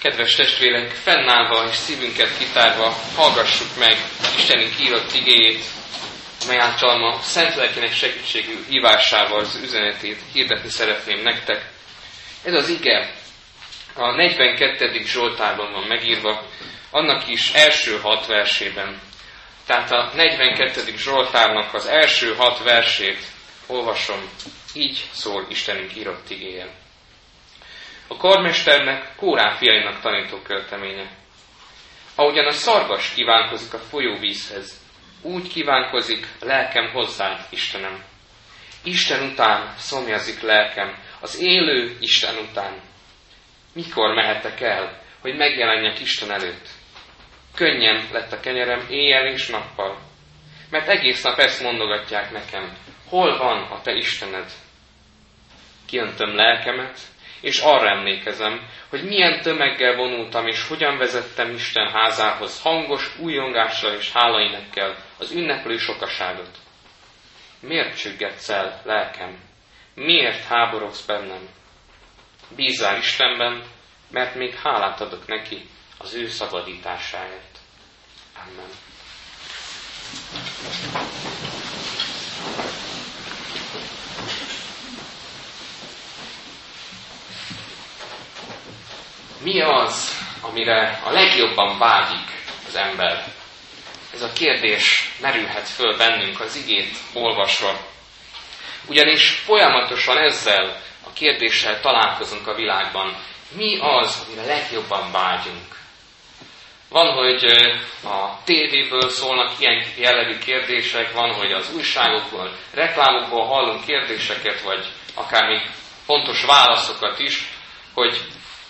Kedves testvérek, fennállva és szívünket kitárva hallgassuk meg Istenünk írott igéjét, amely által ma szent lelkének segítségű hívásával az üzenetét hirdetni szeretném nektek. Ez az ige a 42. Zsoltárban van megírva, annak is első hat versében. Tehát a 42. Zsoltárnak az első hat versét olvasom, így szól Istenünk írott igéje. A karmesternek Kórán fiainak tanító költeménye. Ahogyan a szarvas kívánkozik a folyóvízhez, úgy kívánkozik lelkem hozzád, Istenem. Isten után szomjazik lelkem, az élő Isten után. Mikor mehetek el, hogy megjelenjek Isten előtt? Könnyen lett a kenyerem éjjel és nappal, mert egész nap ezt mondogatják nekem, hol van a te Istened? Kiöntöm lelkemet, és arra emlékezem, hogy milyen tömeggel vonultam, és hogyan vezettem Isten házához hangos újongással és hálainekkel az ünneplő sokaságot. Miért csüggetsz el, lelkem? Miért háborogsz bennem? Bízzál Istenben, mert még hálát adok neki az ő szabadításáért. Amen. Mi az, amire a legjobban vágyik az ember? Ez a kérdés merülhet föl bennünk az igét olvasva. Ugyanis folyamatosan ezzel a kérdéssel találkozunk a világban. Mi az, amire legjobban vágyunk? Van, hogy a tévéből szólnak ilyen jellegű kérdések, van, hogy az újságokból, reklámokból hallunk kérdéseket, vagy akár még pontos válaszokat is, hogy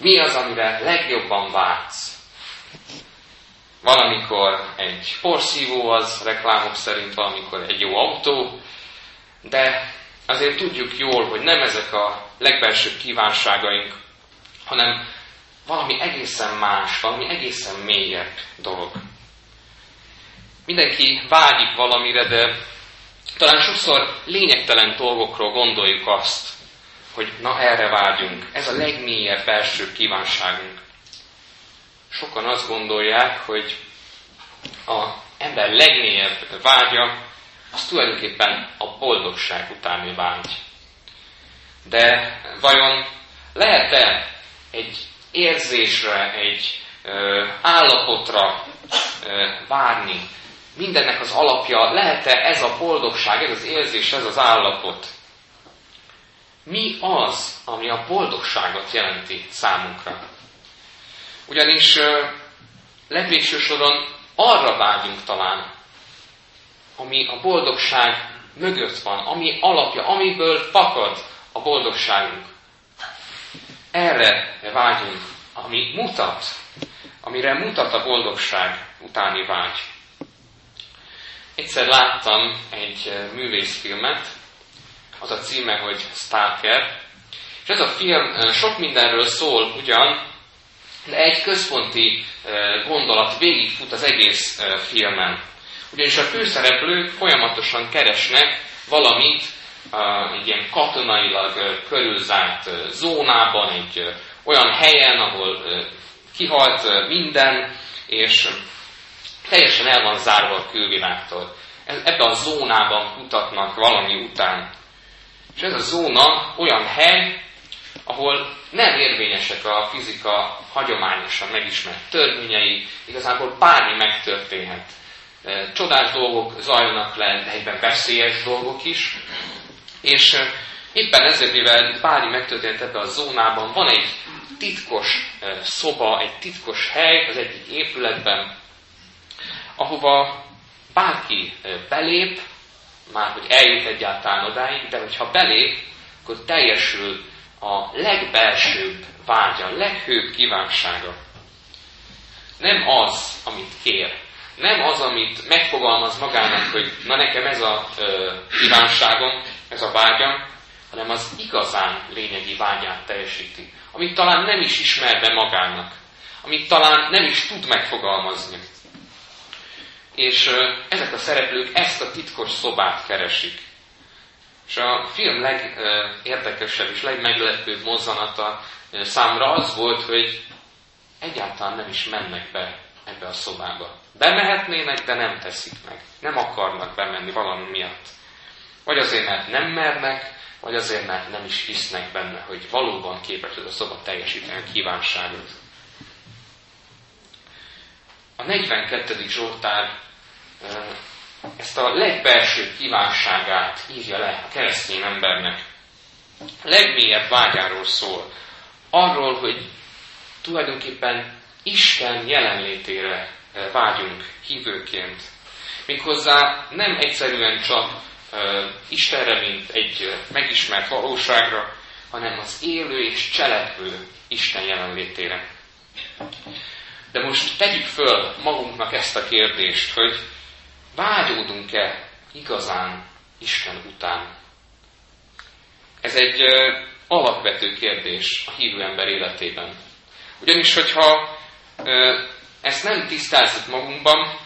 mi az, amire legjobban vágysz? Valamikor egy porszívó az, reklámok szerint valamikor egy jó autó, de azért tudjuk jól, hogy nem ezek a legbelsőbb kívánságaink, hanem valami egészen más, valami egészen mélyebb dolog. Mindenki vágyik valamire, de talán sokszor lényegtelen dolgokról gondoljuk azt, hogy na erre vágyunk. Ez a legmélyebb belső kívánságunk. Sokan azt gondolják, hogy a ember legmélyebb vágya, az tulajdonképpen a boldogság utáni vágy. De vajon lehet-e egy érzésre, egy ö, állapotra ö, várni? Mindennek az alapja, lehet-e ez a boldogság, ez az érzés, ez az állapot? Mi az, ami a boldogságot jelenti számunkra? Ugyanis legvégső soron arra vágyunk talán, ami a boldogság mögött van, ami alapja, amiből fakad a boldogságunk. Erre vágyunk, ami mutat, amire mutat a boldogság utáni vágy. Egyszer láttam egy művészfilmet, az a címe, hogy Stalker, és ez a film sok mindenről szól ugyan, de egy központi gondolat végigfut az egész filmen. Ugyanis a főszereplők folyamatosan keresnek valamit egy ilyen katonailag körülzárt zónában, egy olyan helyen, ahol kihalt minden, és teljesen el van zárva a külvilágtól. Ebben a zónában kutatnak valami után. És ez a zóna olyan hely, ahol nem érvényesek a fizika hagyományosan megismert törvényei, igazából bármi megtörténhet. E, csodás dolgok zajlanak le, egyben veszélyes dolgok is, és e, éppen ezért, mivel bármi megtörtént ebben a zónában, van egy titkos e, szoba, egy titkos hely az egyik épületben, ahova bárki belép, már hogy eljut egyáltalán odáig, de hogyha belép, akkor teljesül a legbelsőbb vágya, a leghőbb kívánsága. Nem az, amit kér. Nem az, amit megfogalmaz magának, hogy na nekem ez a ö, kívánságom, ez a vágyam, hanem az igazán lényegi vágyát teljesíti. Amit talán nem is ismer be magának. Amit talán nem is tud megfogalmazni. És ezek a szereplők ezt a titkos szobát keresik. És a film legérdekesebb és legmeglepőbb mozzanata számra az volt, hogy egyáltalán nem is mennek be ebbe a szobába. Bemehetnének, de nem teszik meg. Nem akarnak bemenni valami miatt. Vagy azért, mert nem mernek, vagy azért, mert nem is hisznek benne, hogy valóban képes ez a szoba teljesíteni a kívánságot. A 42. Zsoltár ezt a legbelső kívánságát írja le a keresztény embernek. A legmélyebb vágyáról szól. Arról, hogy tulajdonképpen Isten jelenlétére vágyunk hívőként. Méghozzá nem egyszerűen csak Istenre, mint egy megismert valóságra, hanem az élő és cselekvő Isten jelenlétére. De most tegyük föl magunknak ezt a kérdést, hogy vágyódunk-e igazán Isten után? Ez egy alapvető kérdés a hívő ember életében. Ugyanis, hogyha ezt nem tisztázzuk magunkban,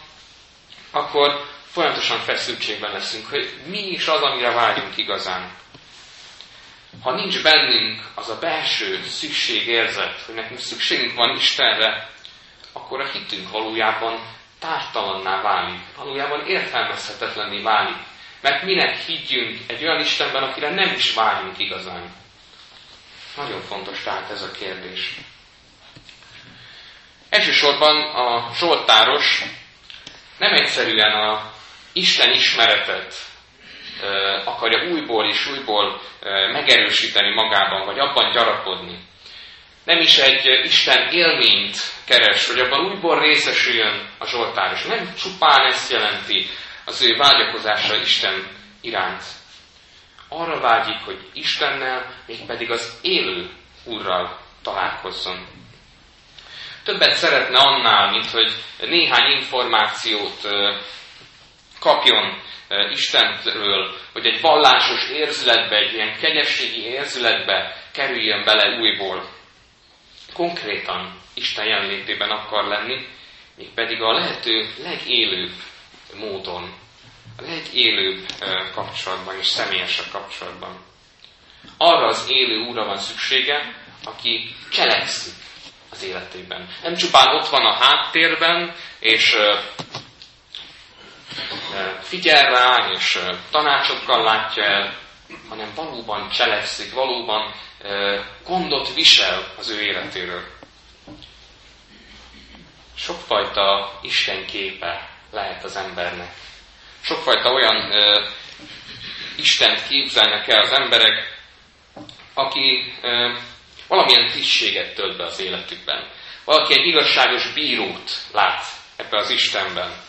akkor folyamatosan feszültségben leszünk, hogy mi is az, amire vágyunk igazán. Ha nincs bennünk az a belső szükségérzet, hogy nekünk szükségünk van Istenre, akkor a hitünk valójában tártalanná válik, valójában értelmezhetetlenné válik. Mert minek higgyünk egy olyan Istenben, akire nem is vágyunk igazán? Nagyon fontos tehát ez a kérdés. Elsősorban a Zsoltáros nem egyszerűen a Isten ismeretet akarja újból és újból megerősíteni magában, vagy abban gyarapodni. Nem is egy Isten élményt keres, hogy abban újból részesüljön a Zsoltáros. Nem csupán ezt jelenti az ő vágyakozása Isten iránt. Arra vágyik, hogy Istennel, mégpedig az élő Úrral találkozzon. Többet szeretne annál, mint hogy néhány információt kapjon Istenről, hogy egy vallásos érzületbe, egy ilyen kegyességi érzületbe kerüljön bele újból. Konkrétan Isten jelenlétében akar lenni, mégpedig a lehető legélőbb módon, a legélőbb kapcsolatban és személyesebb kapcsolatban. Arra az élő úra van szüksége, aki cselekszik az életében. Nem csupán ott van a háttérben, és figyel rá, és tanácsokkal látja el, hanem valóban cselekszik, valóban gondot visel az ő életéről. Sokfajta Isten képe lehet az embernek. Sokfajta olyan ö, Istent képzelnek el az emberek, aki ö, valamilyen tisztséget tölt be az életükben. Valaki egy igazságos bírót lát ebbe az Istenben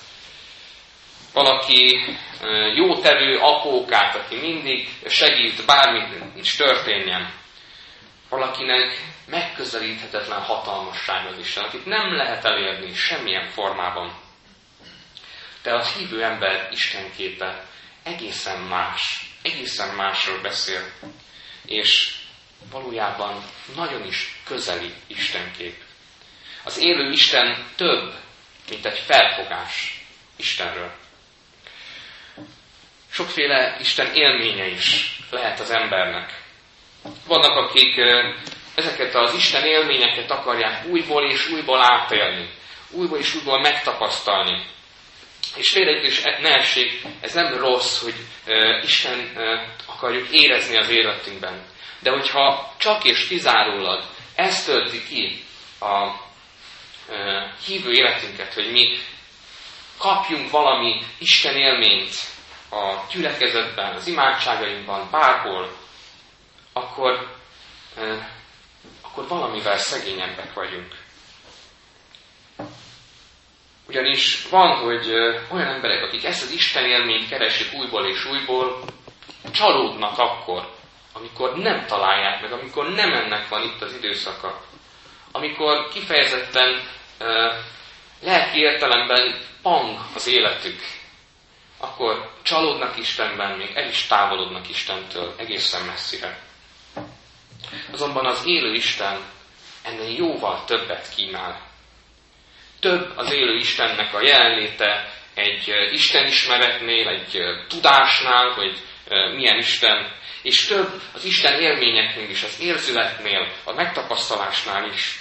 valaki jótevő apókát, aki mindig segít bármit is történjen. Valakinek megközelíthetetlen hatalmasság az Isten, akit nem lehet elérni semmilyen formában. De a hívő ember Isten képe egészen más, egészen másról beszél, és valójában nagyon is közeli Istenkép. Az élő Isten több, mint egy felfogás Istenről sokféle Isten élménye is lehet az embernek. Vannak, akik ezeket az Isten élményeket akarják újból és újból átélni, újból és újból megtapasztalni. És félreértés ne essék, ez nem rossz, hogy Isten akarjuk érezni az életünkben. De hogyha csak és kizárólag ez tölti ki a hívő életünket, hogy mi kapjunk valami Isten élményt, a gyülekezetben, az imádságainkban, bárhol, akkor, akkor valamivel szegényebbek vagyunk. Ugyanis van, hogy olyan emberek, akik ezt az Isten élményt keresik újból és újból, csalódnak akkor, amikor nem találják meg, amikor nem ennek van itt az időszaka. Amikor kifejezetten lelki értelemben pang az életük, akkor csalódnak Istenben, még el is távolodnak Istentől egészen messzire. Azonban az élő Isten ennél jóval többet kínál. Több az élő Istennek a jelenléte egy Istenismeretnél, egy tudásnál, hogy milyen Isten, és több az Isten élményeknél is, az érzületnél, a megtapasztalásnál is.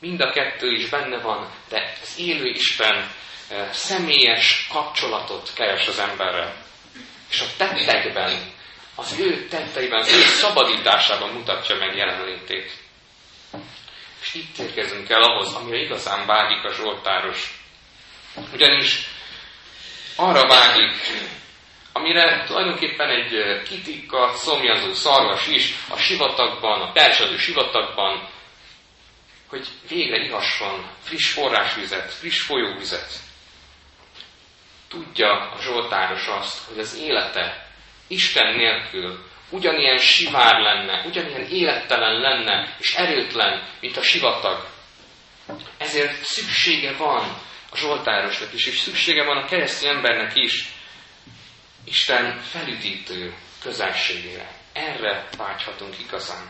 Mind a kettő is benne van, de az élő Isten személyes kapcsolatot keres az emberrel. És a tettekben, az ő tetteiben, az ő szabadításában mutatja meg jelenlétét. És itt érkezünk el ahhoz, amire igazán vágyik a Zsoltáros. Ugyanis arra vágyik, amire tulajdonképpen egy kitikka, szomjazó szarvas is a sivatagban, a persadő sivatagban, hogy végre ihasson friss forrásvizet, friss folyóvizet. Tudja a Zsoltáros azt, hogy az élete Isten nélkül ugyanilyen sivár lenne, ugyanilyen élettelen lenne, és erőtlen, mint a sivatag. Ezért szüksége van a Zsoltárosnak is, és szüksége van a keresztény embernek is Isten felüdítő közelségére. Erre vágyhatunk igazán.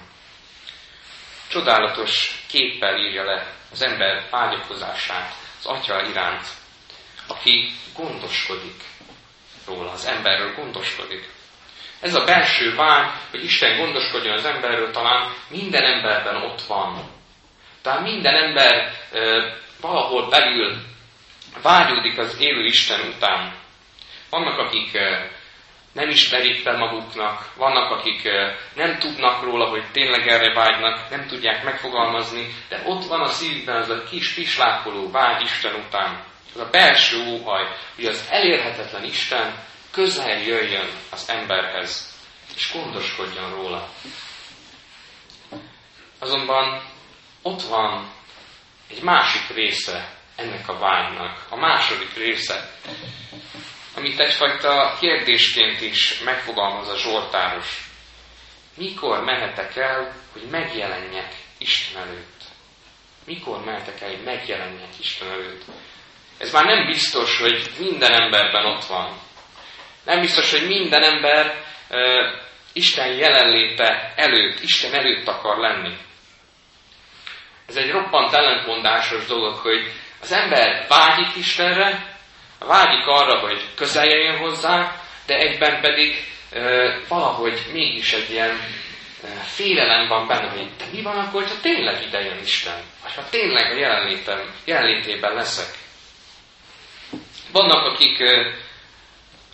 Csodálatos képpel írja le az ember vágyakozását az Atya iránt, aki gondoskodik róla, az emberről gondoskodik. Ez a belső vágy, hogy Isten gondoskodjon az emberről, talán minden emberben ott van. Tehát minden ember e, valahol belül vágyódik az élő Isten után. Vannak, akik e, nem ismerik fel maguknak, vannak, akik e, nem tudnak róla, hogy tényleg erre vágynak, nem tudják megfogalmazni, de ott van a szívben az a kis pislákoló vágy Isten után. Az a belső óhaj, hogy az elérhetetlen Isten közel jöjjön az emberhez, és gondoskodjon róla. Azonban ott van egy másik része ennek a vágynak, a második része, amit egyfajta kérdésként is megfogalmaz a Zsoltáros. Mikor mehetek el, hogy megjelenjek Isten előtt? Mikor mehetek el, hogy megjelenjek Isten előtt? Ez már nem biztos, hogy minden emberben ott van. Nem biztos, hogy minden ember uh, Isten jelenléte előtt, Isten előtt akar lenni. Ez egy roppant ellentmondásos dolog, hogy az ember vágyik Istenre, vágyik arra, hogy közel hozzá, de egyben pedig uh, valahogy mégis egy ilyen félelem van benne, hogy de mi van akkor, ha tényleg ide jön Isten? Vagy ha tényleg a jelenlétem, jelenlétében leszek? Vannak, akik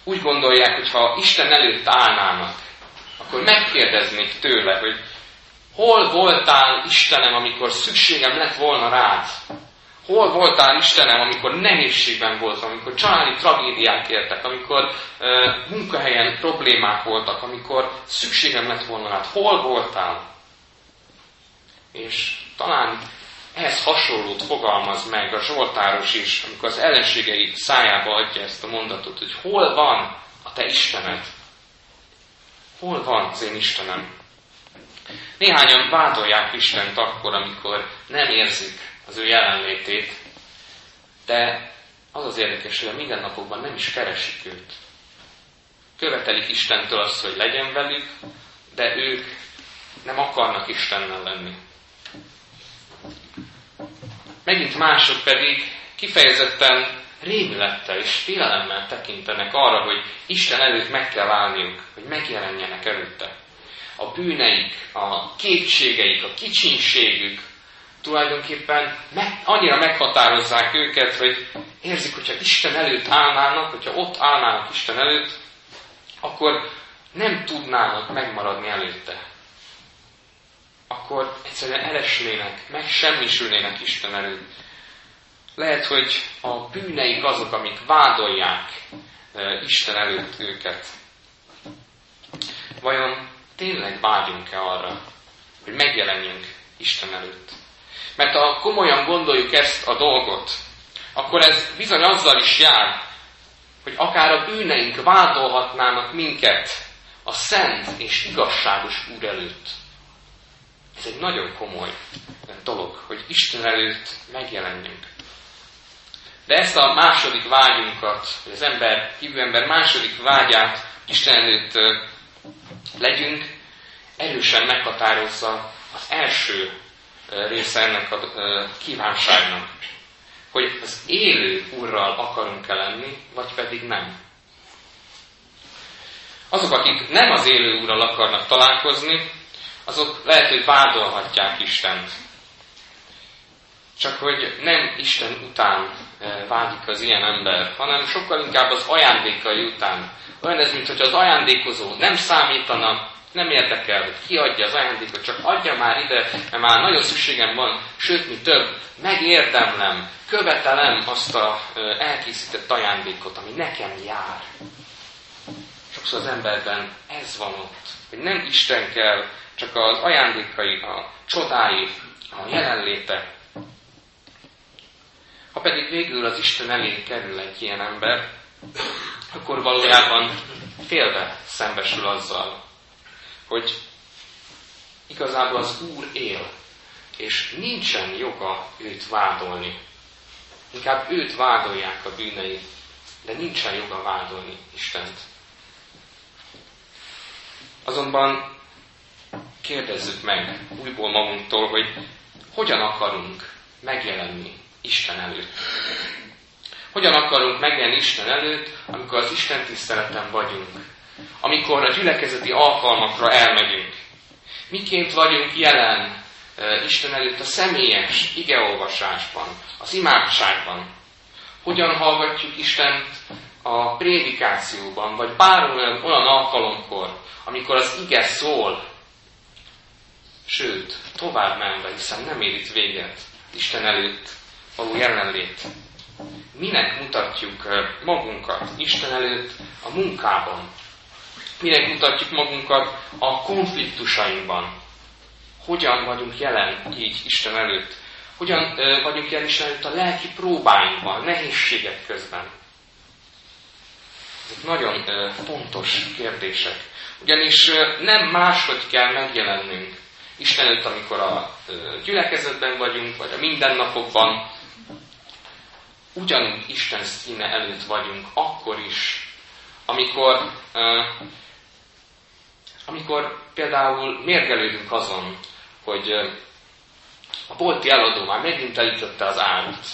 úgy gondolják, hogy ha Isten előtt állnának, akkor megkérdeznék tőle, hogy hol voltál Istenem, amikor szükségem lett volna rád? Hol voltál Istenem, amikor nehézségben voltam, amikor családi tragédiák értek, amikor uh, munkahelyen problémák voltak, amikor szükségem lett volna rád? Hol voltál? És talán ehhez hasonlót fogalmaz meg a Zsoltáros is, amikor az ellenségei szájába adja ezt a mondatot, hogy hol van a te Istened? Hol van az én Istenem? Néhányan vádolják Istent akkor, amikor nem érzik az ő jelenlétét, de az az érdekes, hogy a mindennapokban nem is keresik őt. Követelik Istentől azt, hogy legyen velük, de ők nem akarnak Istennel lenni. Megint mások pedig kifejezetten rémülettel és félelemmel tekintenek arra, hogy Isten előtt meg kell állniuk, hogy megjelenjenek előtte. A bűneik, a kétségeik, a kicsinségük tulajdonképpen meg, annyira meghatározzák őket, hogy érzik, hogyha Isten előtt állnának, hogyha ott állnának Isten előtt, akkor nem tudnának megmaradni előtte. Akkor egyszerűen elesnének, meg semmisülnének Isten előtt. Lehet, hogy a bűneik azok, amik vádolják Isten előtt őket. Vajon tényleg vágyunk-e arra, hogy megjelenjünk Isten előtt? Mert ha komolyan gondoljuk ezt a dolgot, akkor ez bizony azzal is jár, hogy akár a bűneink vádolhatnának minket a szent és igazságos Úr előtt. Ez egy nagyon komoly dolog, hogy Isten előtt megjelenjünk. De ezt a második vágyunkat, az ember, hívő ember második vágyát Isten előtt legyünk, erősen meghatározza az első része ennek a kívánságnak. Hogy az élő Úrral akarunk-e lenni, vagy pedig nem. Azok, akik nem az élő Úrral akarnak találkozni, azok lehet, hogy vádolhatják Istent. csak hogy nem Isten után vágyik az ilyen ember, hanem sokkal inkább az ajándékai után. Olyan ez, mint hogy az ajándékozó nem számítana, nem érdekel, hogy ki adja az ajándékot, csak adja már ide, mert már nagyon szükségem van, sőt, mi több, megérdemlem, követelem azt a elkészített ajándékot, ami nekem jár. Sokszor az emberben ez van ott, hogy nem Isten kell, csak az ajándékai, a csodái, a jelenléte. Ha pedig végül az Isten elé kerül egy ilyen ember, akkor valójában félve szembesül azzal, hogy igazából az Úr él, és nincsen joga őt vádolni. Inkább őt vádolják a bűnei, de nincsen joga vádolni Istent. Azonban kérdezzük meg újból magunktól, hogy hogyan akarunk megjelenni Isten előtt. Hogyan akarunk megjelenni Isten előtt, amikor az Isten tiszteleten vagyunk, amikor a gyülekezeti alkalmakra elmegyünk. Miként vagyunk jelen Isten előtt a személyes igeolvasásban, az imádságban. Hogyan hallgatjuk Istent a prédikációban, vagy bármilyen olyan alkalomkor, amikor az ige szól, sőt, tovább menve, hiszen nem ér itt véget Isten előtt való jelenlét. Minek mutatjuk magunkat Isten előtt a munkában? Minek mutatjuk magunkat a konfliktusainkban? Hogyan vagyunk jelen így Isten előtt? Hogyan vagyunk jelen Isten előtt a lelki próbáinkban, nehézségek közben? Nagyon fontos kérdések. Ugyanis nem máshogy kell megjelennünk Isten előtt, amikor a gyülekezetben vagyunk, vagy a mindennapokban, ugyanúgy Isten színe előtt vagyunk, akkor is, amikor, amikor például mérgelődünk azon, hogy a bolti eladó már megint elütötte az árut,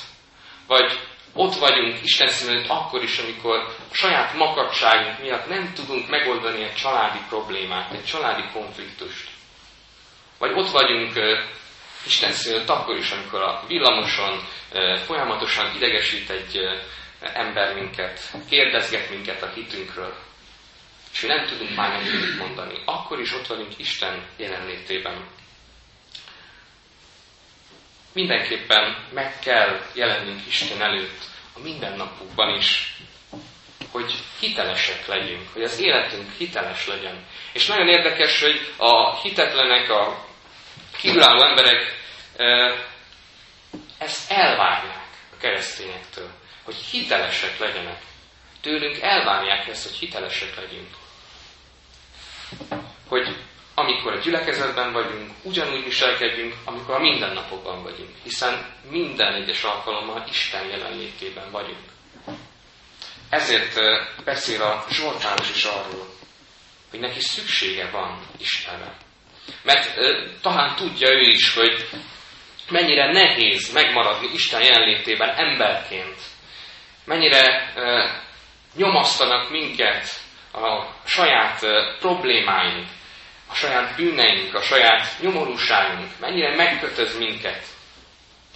vagy ott vagyunk Isten színe előtt akkor is, amikor a saját makadságunk miatt nem tudunk megoldani egy családi problémát, egy családi konfliktust. Vagy ott vagyunk Isten szülött akkor is, amikor a villamoson folyamatosan idegesít egy ember minket, kérdezget minket a hitünkről, és nem tudunk már nekünk mondani. Akkor is ott vagyunk Isten jelenlétében. Mindenképpen meg kell jelennünk Isten előtt a mindennapokban is, hogy hitelesek legyünk, hogy az életünk hiteles legyen. És nagyon érdekes, hogy a hitetlenek, a kívülálló emberek ezt elvárják a keresztényektől, hogy hitelesek legyenek. Tőlünk elvárják ezt, hogy hitelesek legyünk. Hogy amikor a gyülekezetben vagyunk, ugyanúgy viselkedjünk, amikor a mindennapokban vagyunk, hiszen minden egyes alkalommal Isten jelenlétében vagyunk. Ezért beszél a Zsoltáros is arról, hogy neki szüksége van Istenre. Mert talán tudja ő is, hogy mennyire nehéz megmaradni Isten jelenlétében emberként. Mennyire nyomasztanak minket a saját problémáink, a saját bűneink, a saját nyomorúságunk, mennyire megkötöz minket.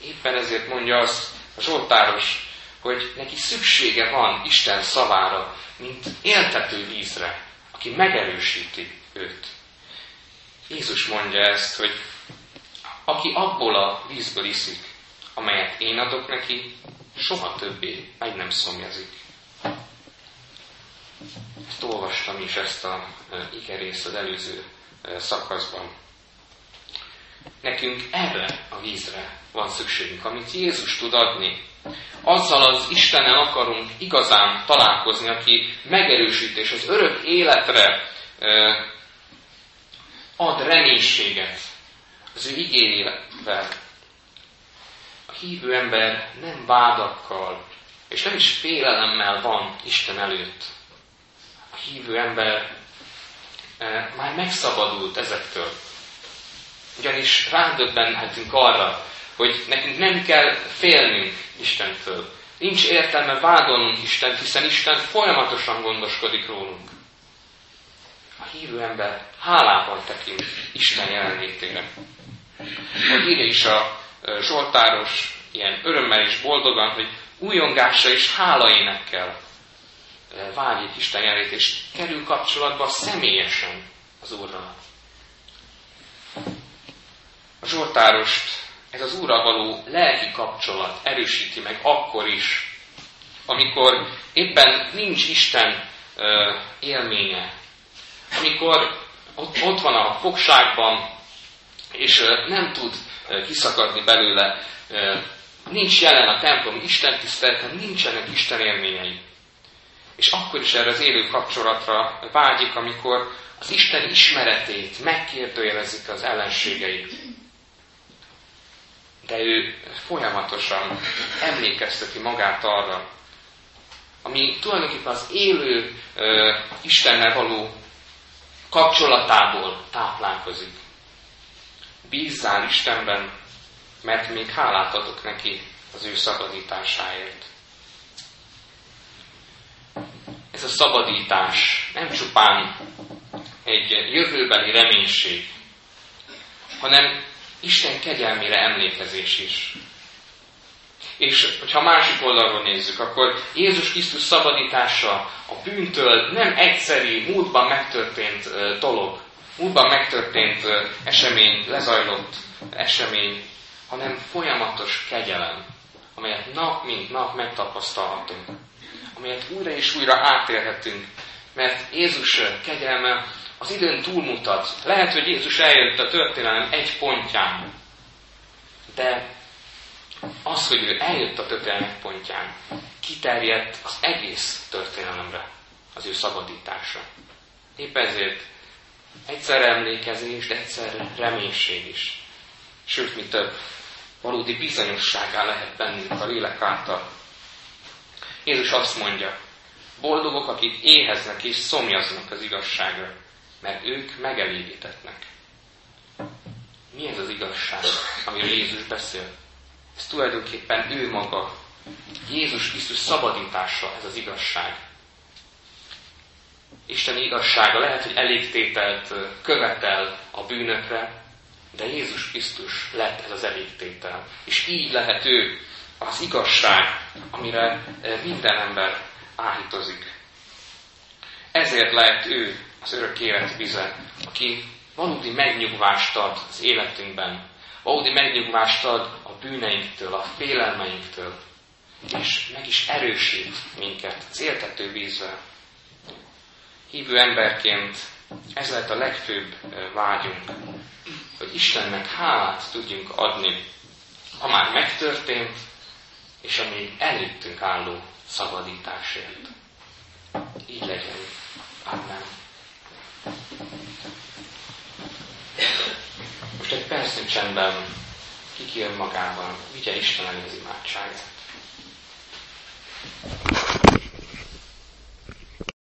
Éppen ezért mondja azt a Zsoltáros, hogy neki szüksége van Isten szavára, mint éltető vízre, aki megerősíti őt. Jézus mondja ezt, hogy aki abból a vízből iszik, amelyet én adok neki, soha többé meg nem szomjazik. Ezt olvastam is ezt a ikerészt az előző szakaszban. Nekünk erre a vízre van szükségünk, amit Jézus tud adni. Azzal az Istennel akarunk igazán találkozni, aki megerősít és az örök életre e, ad reménységet az ő igényével. A hívő ember nem vádakkal, és nem is félelemmel van Isten előtt. A hívő ember már megszabadult ezektől. Ugyanis rádöbbenhetünk arra, hogy nekünk nem kell félnünk Istentől. Nincs értelme vádolnunk Istent, hiszen Isten folyamatosan gondoskodik rólunk a hívő ember hálával tekint Isten jelenlétére. Hogy írja is a Zsoltáros, ilyen örömmel és boldogan, hogy újongásra és hálaénekkel vágyik Isten jelét, és kerül kapcsolatba személyesen az Úrral. A Zsoltárost ez az Úrral való lelki kapcsolat erősíti meg akkor is, amikor éppen nincs Isten élménye, amikor ott, ott van a fogságban, és nem tud kiszakadni belőle, nincs jelen a templom Isten tiszteleten, nincsenek Isten élményei. És akkor is erre az élő kapcsolatra vágyik, amikor az Isten ismeretét megkérdőjelezik az ellenségei. De ő folyamatosan emlékezteti magát arra, ami tulajdonképpen az élő uh, Istennel való kapcsolatából táplálkozik. Bízzál Istenben, mert még hálát adok neki az ő szabadításáért. Ez a szabadítás nem csupán egy jövőbeli reménység, hanem Isten kegyelmére emlékezés is. És ha másik oldalról nézzük, akkor Jézus Krisztus szabadítása a bűntől nem egyszerű, múltban megtörtént dolog, múltban megtörtént esemény, lezajlott esemény, hanem folyamatos kegyelem, amelyet nap mint nap megtapasztalhatunk, amelyet újra és újra átélhetünk, mert Jézus kegyelme az időn túlmutat. Lehet, hogy Jézus eljött a történelem egy pontján, de az, hogy ő eljött a történelem pontján, kiterjedt az egész történelemre, az ő szabadítása. Épp ezért egyszer emlékezés, de egyszer reménység is. Sőt, mi több, valódi bizonyosságá lehet bennünk a lélek által. Jézus azt mondja, boldogok, akik éheznek és szomjaznak az igazságra, mert ők megelégítetnek. Mi ez az igazság, amiről Jézus beszél? Ez tulajdonképpen ő maga. Jézus Krisztus szabadítása ez az igazság. Isten igazsága lehet, hogy elégtételt követel a bűnökre, de Jézus Krisztus lett ez az elégtétel. És így lehet ő az igazság, amire minden ember áhítozik. Ezért lehet ő az örök élet vize, aki valódi megnyugvást ad az életünkben, valódi megnyugvást ad a bűneinktől, a félelmeinktől, és meg is erősít minket céltető vízvel. Hívő emberként ez lehet a legfőbb vágyunk, hogy Istennek hálát tudjunk adni, ha már megtörtént, és a még előttünk álló szabadításért. Így legyen. Amen. Most egy percnyi csendben kikér magában, vigye Isten elé az imádságát.